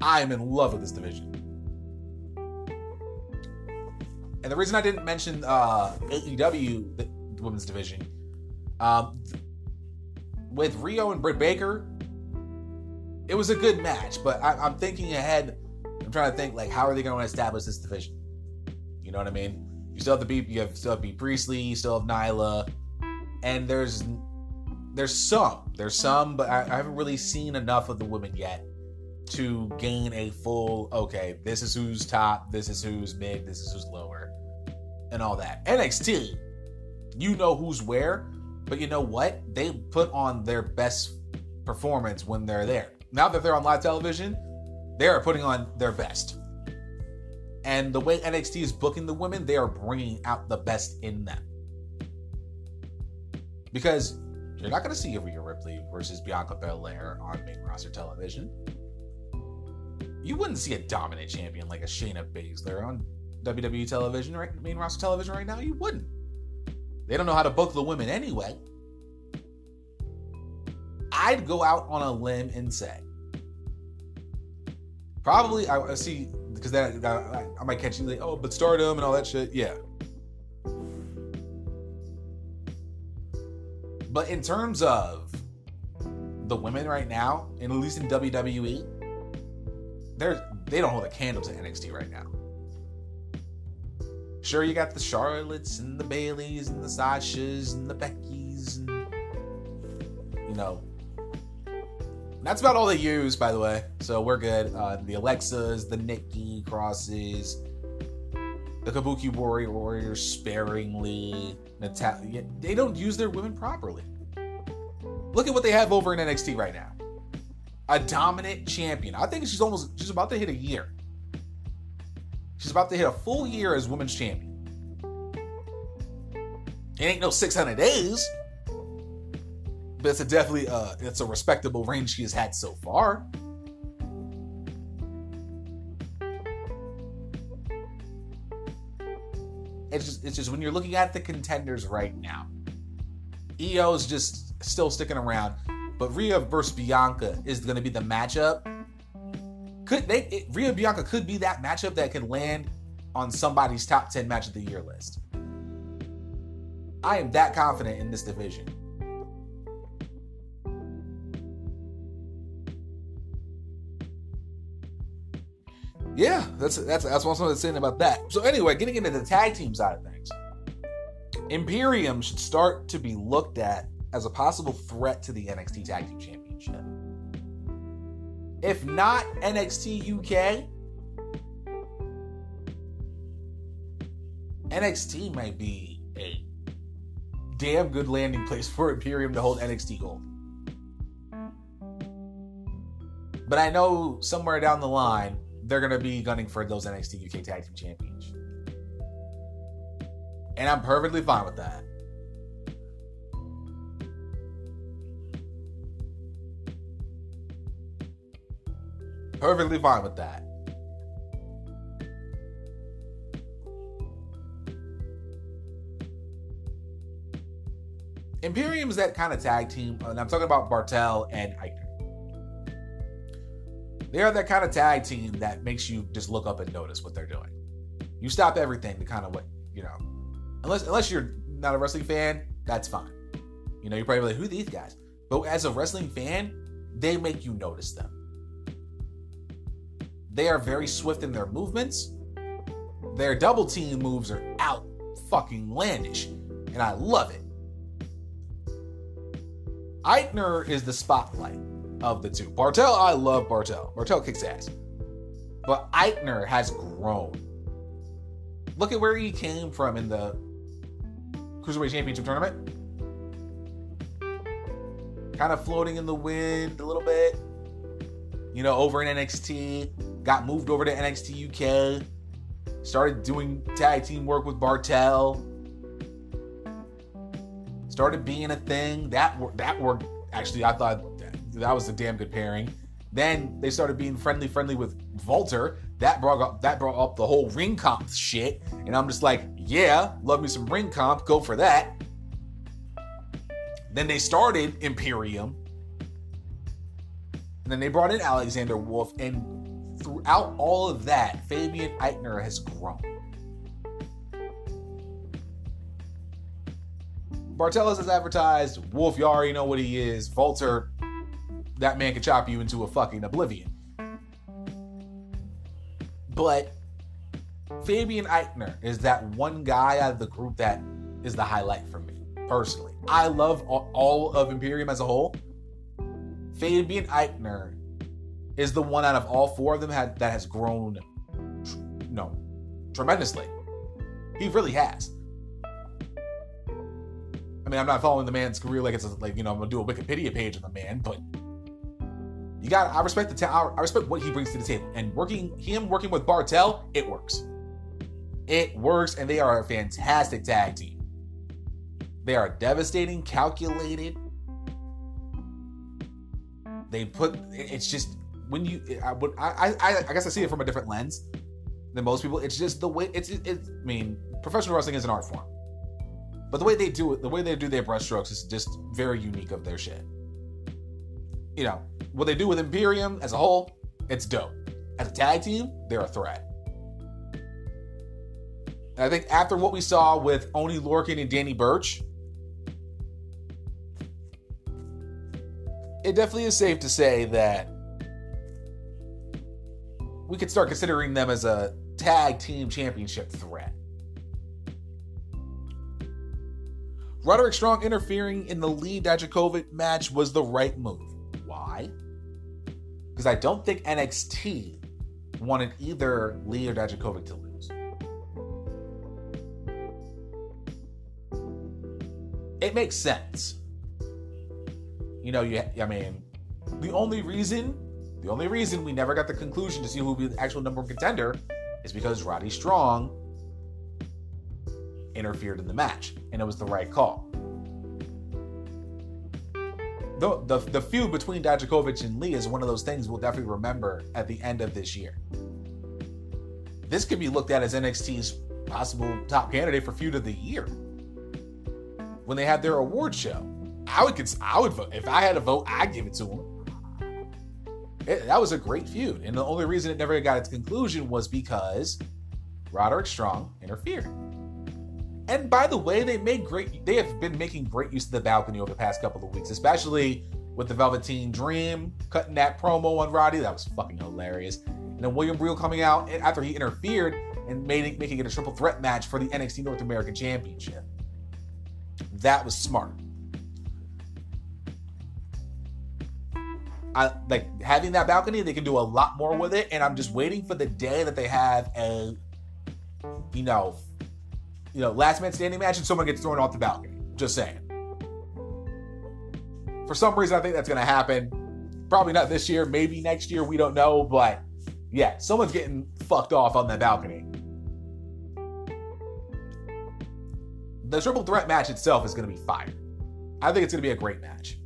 I am in love with this division. And the reason I didn't mention uh, AEW, the women's division, um, with Riho and Britt Baker, it was a good match. But I, am thinking ahead. I'm trying to think like, how are they going to establish this division? You know what I mean? You still have to be, you have still have to Bea Priestley, you still have Nyla, and there's there's some, there's some, but I, I haven't really seen enough of the women yet to gain a full okay. This is who's top, this is who's mid, this is who's lower, and all that. NXT, you know who's where, but you know what? They put on their best performance when they're there. Now that they're on live television, they are putting on their best. And the way NXT is booking the women, they are bringing out the best in them. Because you're not going to see Rhea Ripley versus Bianca Belair on main roster television. You wouldn't see a dominant champion like a Shayna Baszler on WWE television, right? Main roster television right now. You wouldn't. They don't know how to book the women anyway. I'd go out on a limb and say, probably I see because that, I, I might catch you like, oh, but Stardom and all that shit. Yeah. But in terms of the women right now, and at least in WWE, there's they don't hold a candle to NXT right now. Sure, you got the Charlottes and the Baileys and the Sashas and the Beckys and you know that's about all they use, by the way. So we're good. Uh, the Alexas, the Nikki Crosses, the Kabuki Warrior Warriors sparingly. Natalya, they don't use their women properly. Look at what they have over in NXT right now. A dominant champion. I think she's almost she's about to hit a year. She's about to hit a full year as women's champion. It ain't no 600 days but it's a definitely uh, it's a respectable range she has had so far. It's just it's just when you're looking at the contenders right now, Io is just still sticking around, but Rhea versus Bianca is going to be the matchup. Could they it, Rhea Bianca could be that matchup that can land on somebody's top 10 match of the year list. I am that confident in this division. Yeah, that's that's that's what I was saying about that. So anyway, getting into the tag team side of things, Imperium should start to be looked at as a possible threat to the NXT Tag Team Championship. If not NXT UK, NXT might be a damn good landing place for Imperium to hold NXT Gold. But I know somewhere down the line, they're going to be gunning for those NXT UK Tag Team Champions. And I'm perfectly fine with that. Perfectly fine with that. Imperium's that kind of tag team, and I'm talking about Barthel and Aichner. They are that kind of tag team that makes you just look up and notice what they're doing. You stop everything to kind of what you know, unless unless you're not a wrestling fan, that's fine. You know, you're probably like, who these guys? But as a wrestling fan, they make you notice them. They are very swift in their movements. Their double team moves are out fucking landish, and I love it. Aichner is the spotlight of the two. Barthel, I love Barthel. Barthel kicks ass. But Aichner has grown. Look at where he came from in the Cruiserweight Championship tournament. Kind of floating in the wind a little bit. You know, over in NXT. Got moved over to NXT UK. Started doing tag team work with Barthel, Started being a thing. That. That worked. Actually, I thought that was a damn good pairing. Then they started being friendly, friendly with Walter. That brought up that brought up the whole Ringkampf shit, and I'm just like, yeah, love me some Ringkampf, go for that. Then they started Imperium, and then they brought in Alexander Wolf, and throughout all of that, Fabian Aichner has grown. Bartelos has advertised, Wolf, you already know what he is. Walter, that man could chop you into a fucking oblivion. But Fabian Aichner is that one guy out of the group that is the highlight for me, personally. I love all of Imperium as a whole. Fabian Aichner is the one out of all four of them that has grown, no, tremendously. He really has. I mean, I'm not following the man's career like it's a, like you know I'm gonna do a Wikipedia page on the man, but you got I respect the ta- I respect what he brings to the table, and working him working with Barthel, it works. It works, and they are a fantastic tag team. They are devastating, calculated. They put it's just when you I would I I, I guess I see it from a different lens than most people. It's just the way it's it, it I mean professional wrestling is an art form. But the way they do it, the way they do their brushstrokes is just very unique of their shit. You know, what they do with Imperium as a whole, it's dope. As a tag team, they're a threat. And I think after what we saw with Oney Lorcan and Danny Burch, it definitely is safe to say that we could start considering them as a tag team championship threat. Roderick Strong interfering in the Lee Dijakovic match was the right move. Why? Because I don't think NXT wanted either Lee or Dijakovic to lose. It makes sense. You know, you I mean, the only reason, the only reason we never got the conclusion to see who would be the actual number one contender is because Roddy Strong interfered in the match, and it was the right call. The, the, the feud between Dijakovic and Lee is one of those things we'll definitely remember at the end of this year. This could be looked at as NXT's possible top candidate for feud of the year when they had their award show. I would I would vote if I had a vote. I'd give it to them. It, that was a great feud, and the only reason it never got its conclusion was because Roderick Strong interfered. And by the way, they made great. They have been making great use of the balcony over the past couple of weeks, especially with the Velveteen Dream cutting that promo on Roddy. That was fucking hilarious. And then William Regal coming out after he interfered and made it, making it a triple threat match for the NXT North American Championship. That was smart. I like having that balcony. They can do a lot more with it, and I'm just waiting for the day that they have a, you know, you know, last man standing match and someone gets thrown off the balcony. Just saying. For some reason, I think that's going to happen. Probably not this year, maybe next year. We don't know. But yeah, someone's getting fucked off on that balcony. The triple threat match itself is going to be fire. I think it's going to be a great match.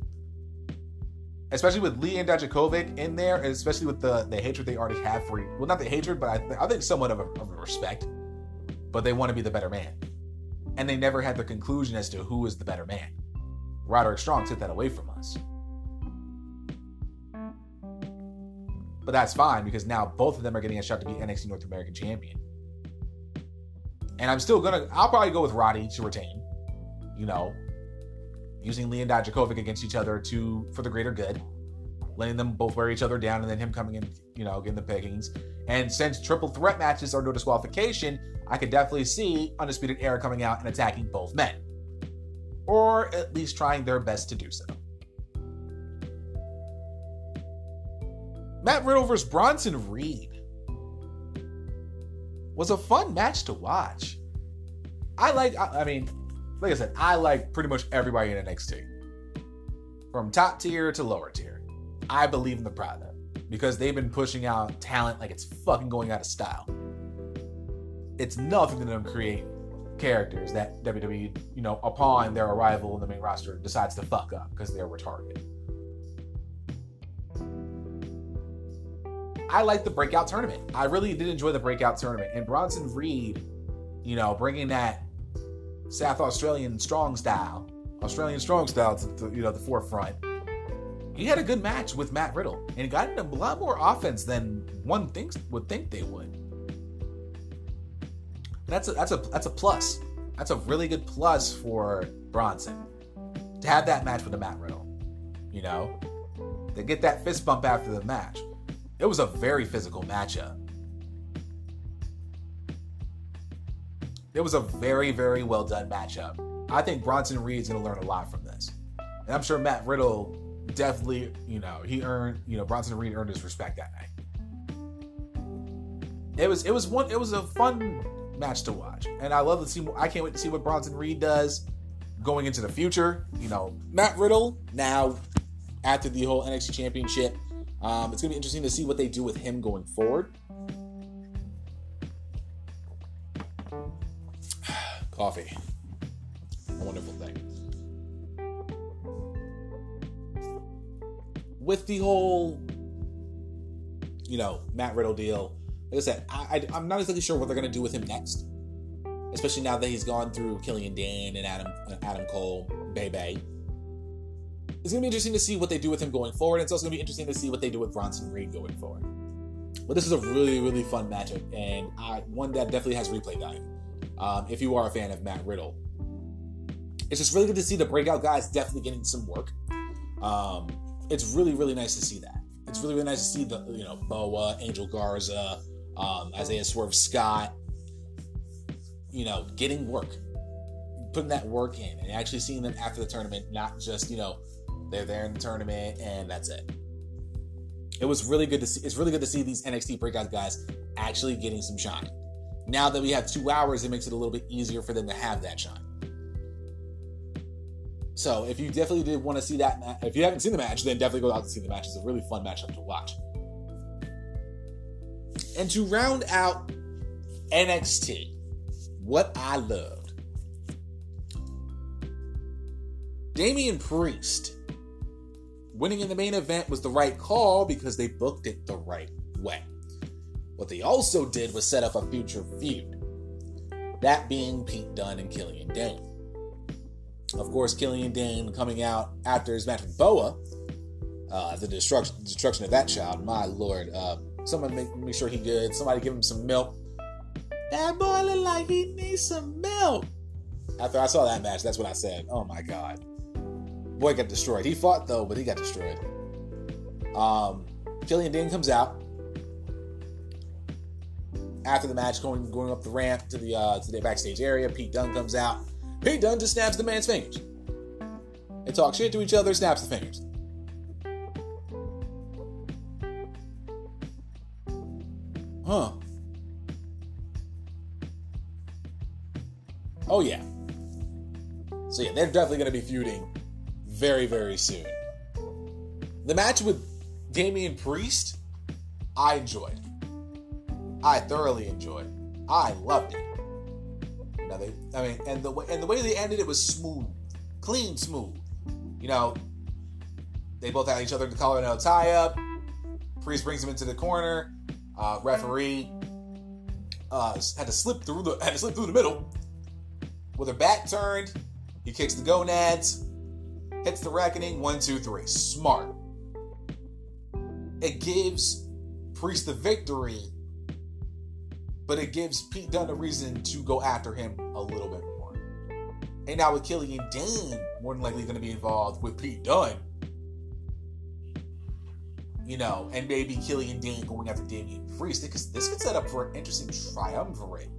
Especially with Lee and Dijakovic in there, and especially with the, the hatred they already have for Well, not the hatred, but I, th- I think somewhat of a, of a respect but they want to be the better man. And they never had the conclusion as to who is the better man. Roderick Strong took that away from us. But that's fine because now both of them are getting a shot to be NXT North American champion. And I'm still gonna I'll probably go with Roddy to retain. You know, using Lee and Dijakovic against each other to for the greater good. letting them both wear each other down, and then him coming in, you know, getting the pickings. And since triple threat matches are no disqualification, I could definitely see Undisputed Era coming out and attacking both men. Or at least trying their best to do so. Matt Riddle versus Bronson Reed was a fun match to watch. I like, I, I mean, like I said, I like pretty much everybody in NXT. From top tier to lower tier. I believe in the product because they've been pushing out talent like it's fucking going out of style. It's nothing to them create characters that WWE, you know, upon their arrival in the main roster, decides to fuck up because they're retarded. I like the breakout tournament. I really did enjoy the breakout tournament. And Bronson Reed, you know, bringing that South Australian strong style, Australian strong style to, to you know the forefront. He had a good match with Matt Riddle, and got into a lot more offense than one thinks would think they would. That's a that's a that's a plus. That's a really good plus for Bronson to have that match with the Matt Riddle. You know, to get that fist bump after the match. It was a very physical matchup. It was a very, very well done matchup. I think Bronson Reed's going to learn a lot from this. And I'm sure Matt Riddle definitely, you know, he earned, you know, Bronson Reed earned his respect that night. It was it was one it was a fun match to watch. And I love to see I can't wait to see what Bronson Reed does going into the future. You know, Matt Riddle now after the whole NXT championship um, it's to be interesting to see what they do with him going forward. Coffee. A wonderful thing. With the whole, you know, Matt Riddle deal, like I said, I, am not exactly sure what they're to do with him next. Especially now that he's gone through Killian Dain and Adam Adam Cole, Bebe it's to be interesting to see what they do with him going forward. It's also to be interesting to see what they do with Bronson Reed going forward. But this is a really, really fun matchup, and I, one that definitely has replay value. Um, if you are a fan of Matt Riddle, it's just really good to see the breakout guys definitely getting some work. Um, it's really, really nice to see that. It's really, really nice to see the you know Boa, Angel Garza, um, Isaiah Swerve Scott, you know, getting work, putting that work in, and actually seeing them after the tournament, not just you know they're there in the tournament, and that's it. It was really good to see. It's really good to see these NXT breakout guys actually getting some shine. Now that we have two hours, it makes it a little bit easier for them to have that shine. So if you definitely did want to see that, if you haven't seen the match, then definitely go out to see the match. It's a really fun matchup to watch. And to round out NXT, what I loved, Damian Priest Winning in the main event was the right call because they booked it the right way. What they also did was set up a future feud, that being Pete Dunne and Killian Dain. Of course, Killian Dain coming out after his match with Boa, uh, the destruction, destruction of that child. My lord, uh, someone make, make sure he good. Somebody give him some milk. That boy look like he needs some milk. After I saw that match, that's what I said. Oh my god boy got destroyed. He fought though, but he got destroyed. Um, Killian Dain comes out after the match, going going up the ramp to the uh, to the backstage area. Pete Dunne comes out. Pete Dunne just snaps the man's fingers. They talk shit to each other, snaps the fingers. Huh. Oh yeah. So yeah, they're definitely going to be feuding very, very soon. The match with Damian Priest, I enjoyed. I thoroughly enjoyed. I loved it. Know, they, I mean, and the way and the way they ended it was smooth, clean, smooth. You know, they both had each other to collar and tie up. Priest brings him into the corner. Uh, referee uh, had to slip through the had to slip through the middle with her back turned. He kicks the gonads hits the reckoning. One, two, three. Smart. It gives Priest the victory, but it gives Pete Dunne a reason to go after him a little bit more. And now with Killian Dain more than likely going to be involved with Pete Dunne, you know, and maybe Killian Dain going after Damian Priest. because this could set up for an interesting triumvirate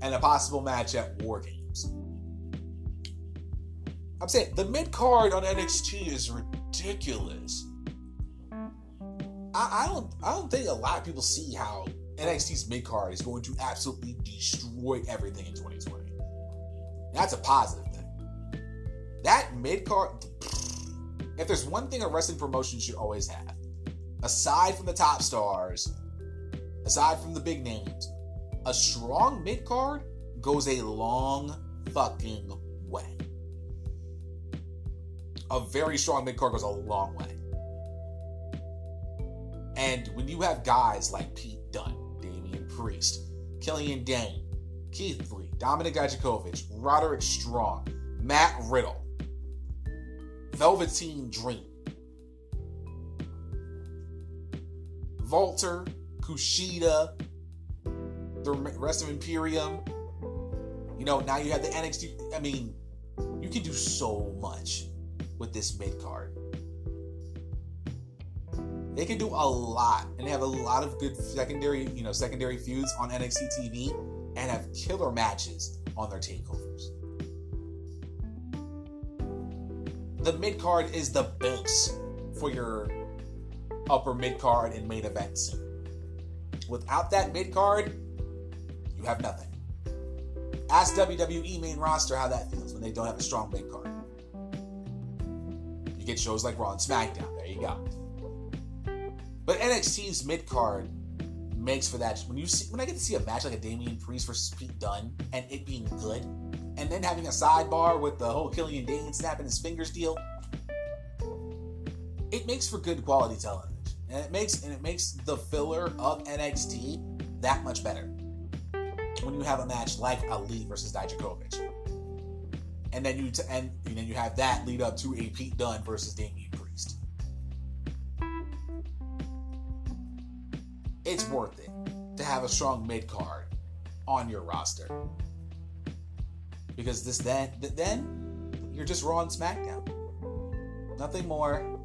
and a possible match at War Games. I'm saying the mid card on NXT is ridiculous. I, I, don't I don't think a lot of people see how NXT's mid card is going to absolutely destroy everything in 2020. That's a positive thing. That mid card, if there's one thing a wrestling promotion should always have, aside from the top stars, aside from the big names, a strong mid card goes a long fucking way. A very strong mid card goes a long way. And when you have guys like Pete Dunne, Damian Priest, Killian Dain, Keith Lee, Dominik Dijakovic, Roderick Strong, Matt Riddle, Velveteen Dream, Walter, Kushida, the rest of Imperium. You know, now you have the NXT. I mean, you can do so much with this mid card. They can do a lot, and they have a lot of good secondary, you know, secondary feuds on NXT TV, and have killer matches on their takeovers. The mid card is the base for your upper mid card and main events. Without that mid card, you have nothing. Ask WWE main roster how that feels when they don't have a strong mid card. You get shows like Raw and SmackDown. There you go. But NXT's mid card makes for that. When you see, when I get to see a match like a Damian Priest versus Pete Dunne and it being good, and then having a sidebar with the whole Killian Dain snapping his fingers deal, it makes for good quality television, and it makes and it makes the filler of NXT that much better when you have a match like Ali versus Dijakovic. And then you t- and, and then you have that lead up to a Pete Dunne versus Damian It's worth it to have a strong mid card on your roster. Because this then then you're just Raw and SmackDown. Nothing more,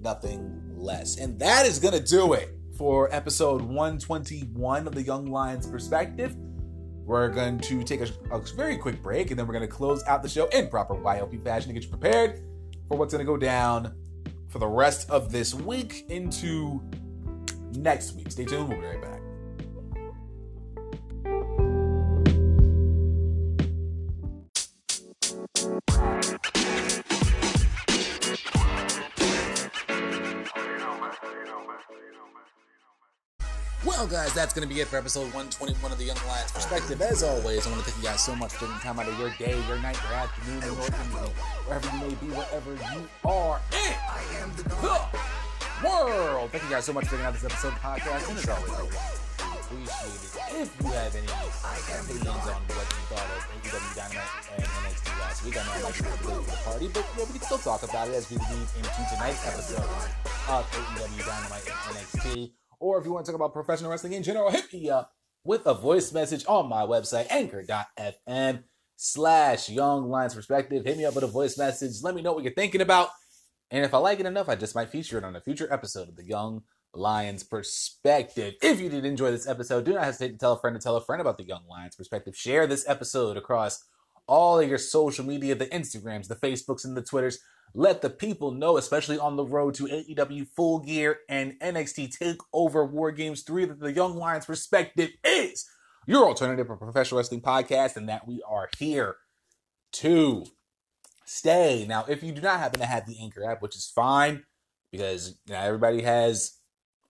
nothing less. And that is gonna do it for episode 121 of the Young Lions Perspective. We're going to take a, a very quick break and then we're going to close out the show in proper YLP fashion to get you prepared for what's going to go down for the rest of this week into next week. Stay tuned, we'll be right back. Well, guys, that's going to be it for episode 121 of the Young Lions Perspective. As always, I want to thank you guys so much for taking time out of your day, your night, your afternoon, your evening, wherever you may be, wherever you are I am the world. Thank you guys so much for taking out this episode of the podcast. And as always, I appreciate it. If you have any opinions on what you thought of AEW Dynamite and NXT last week, I know I might be late to the party, but yeah, we can still talk about it as we lead into tonight's episode of AEW Dynamite and NXT. Or if you want to talk about professional wrestling in general, hit me up with a voice message on my website, anchor.fm slash young lions perspective. Hit me up with a voice message. Let me know what you're thinking about. And if I like it enough, I just might feature it on a future episode of the Young Lions Perspective. If you did enjoy this episode, do not hesitate to tell a friend to tell a friend about the Young Lions Perspective. Share this episode across all of your social media, the Instagrams, the Facebooks, and the Twitters. Let the people know, especially on the road to AEW Full Gear and NXT Takeover War Games 3, that the Young Lions Perspective is your alternative for professional wrestling podcast and that we are here to stay. Now, if you do not happen to have the Anchor app, which is fine because you know, everybody has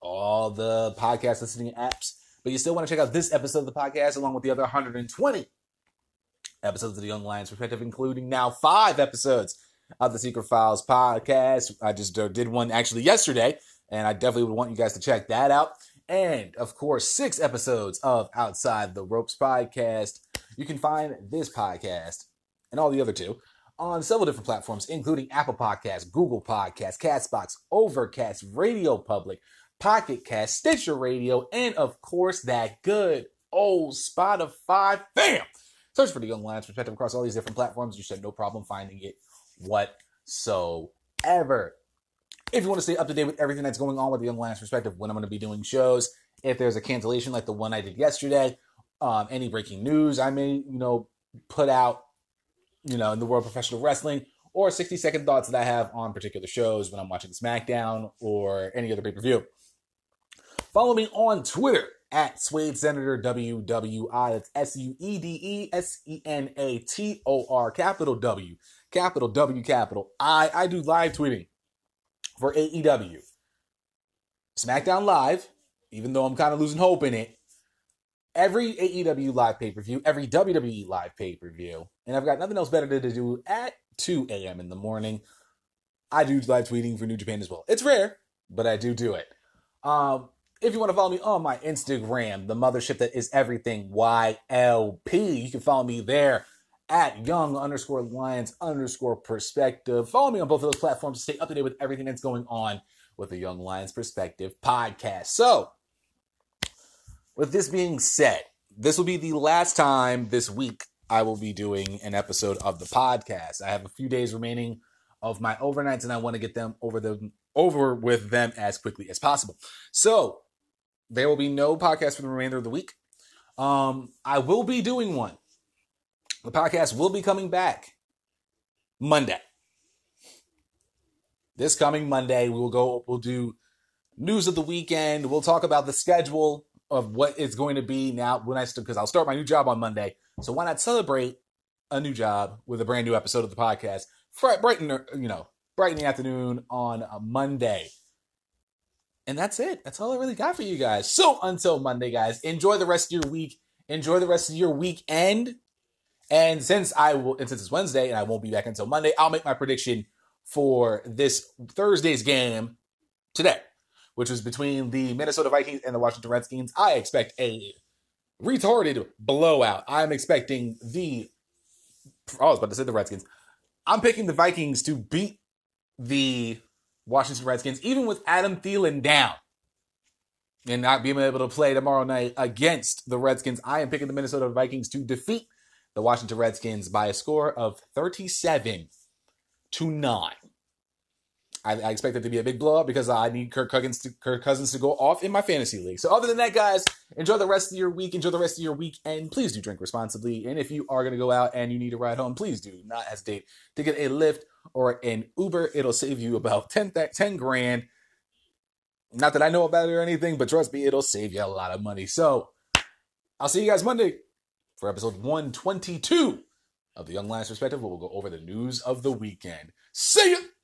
all the podcast listening apps, but you still want to check out this episode of the podcast along with the other 120 episodes of the Young Lions Perspective, including now five episodes of the Secret Files podcast. I just uh, did one actually yesterday, and I definitely would want you guys to check that out. And of course, six episodes of Outside the Ropes podcast. You can find this podcast and all the other two on several different platforms, including Apple Podcasts, Google Podcasts, Castbox, Overcast, Radio Public, Pocket Cast, Stitcher Radio, and of course, that good old Spotify. Bam! Search for the Young Lions Perspective across all these different platforms. You should have no problem finding it whatsoever. If you want to stay up to date with everything that's going on with the Young Lions perspective, when I'm going to be doing shows, if there's a cancellation like the one I did yesterday, um, any breaking news I may, you know, put out, you know, in the world of professional wrestling, or 60 second thoughts that I have on particular shows when I'm watching SmackDown or any other pay per view. Follow me on Twitter at Suede Senator WWI. That's S U E D E S E N A T O R, capital W, capital W, capital I. I do live tweeting for AEW. SmackDown Live, even though I'm kind of losing hope in it. Every AEW live pay per view, every WWE live pay per view, and I've got nothing else better to do at 2 a.m. in the morning. I do live tweeting for New Japan as well. It's rare, but I do do it. Um, if you want to follow me on my Instagram, the mothership that is everything YLP, you can follow me there at young underscore lions underscore perspective. Follow me on both of those platforms to stay up to date with everything that's going on with the Young Lions Perspective podcast. So, with this being said, this will be the last time this week I will be doing an episode of the podcast. I have a few days remaining of my overnights and I want to get them over the over with them as quickly as possible. So, there will be no podcast for the remainder of the week. Um, I will be doing one. The podcast will be coming back Monday. This coming Monday, we will go, we'll do news of the weekend. We'll talk about the schedule of what it's going to be now when I because I'll start my new job on Monday. So why not celebrate a new job with a brand new episode of the podcast? Bright in, you know, bright in the afternoon on a Monday. And that's it. That's all I really got for you guys. So until Monday, guys, enjoy the rest of your week. Enjoy the rest of your weekend. And since I will, and since it's Wednesday and I won't be back until Monday, I'll make my prediction for this Thursday's game today, which was between the Minnesota Vikings and the Washington Redskins. I expect a retarded blowout. I'm expecting the. I was about to say the Redskins. I'm picking the Vikings to beat the Washington Redskins, even with Adam Thielen down and not being able to play tomorrow night against the Redskins. I am picking the Minnesota Vikings to defeat the Washington Redskins by a score of 37 to 9. I, I expect it to be a big blowout because I need Kirk Cousins to, Kirk Cousins to go off in my fantasy league. So other than that, guys, enjoy the rest of your week. Enjoy the rest of your week, and Please do drink responsibly. And if you are going to go out and you need a ride home, please do not hesitate to get a Lyft or an Uber. It'll save you about 10, 10 grand. Not that I know about it or anything, but trust me, it'll save you a lot of money. So I'll see you guys Monday for episode 122 of the Young Lions Perspective, where we'll go over the news of the weekend. See you!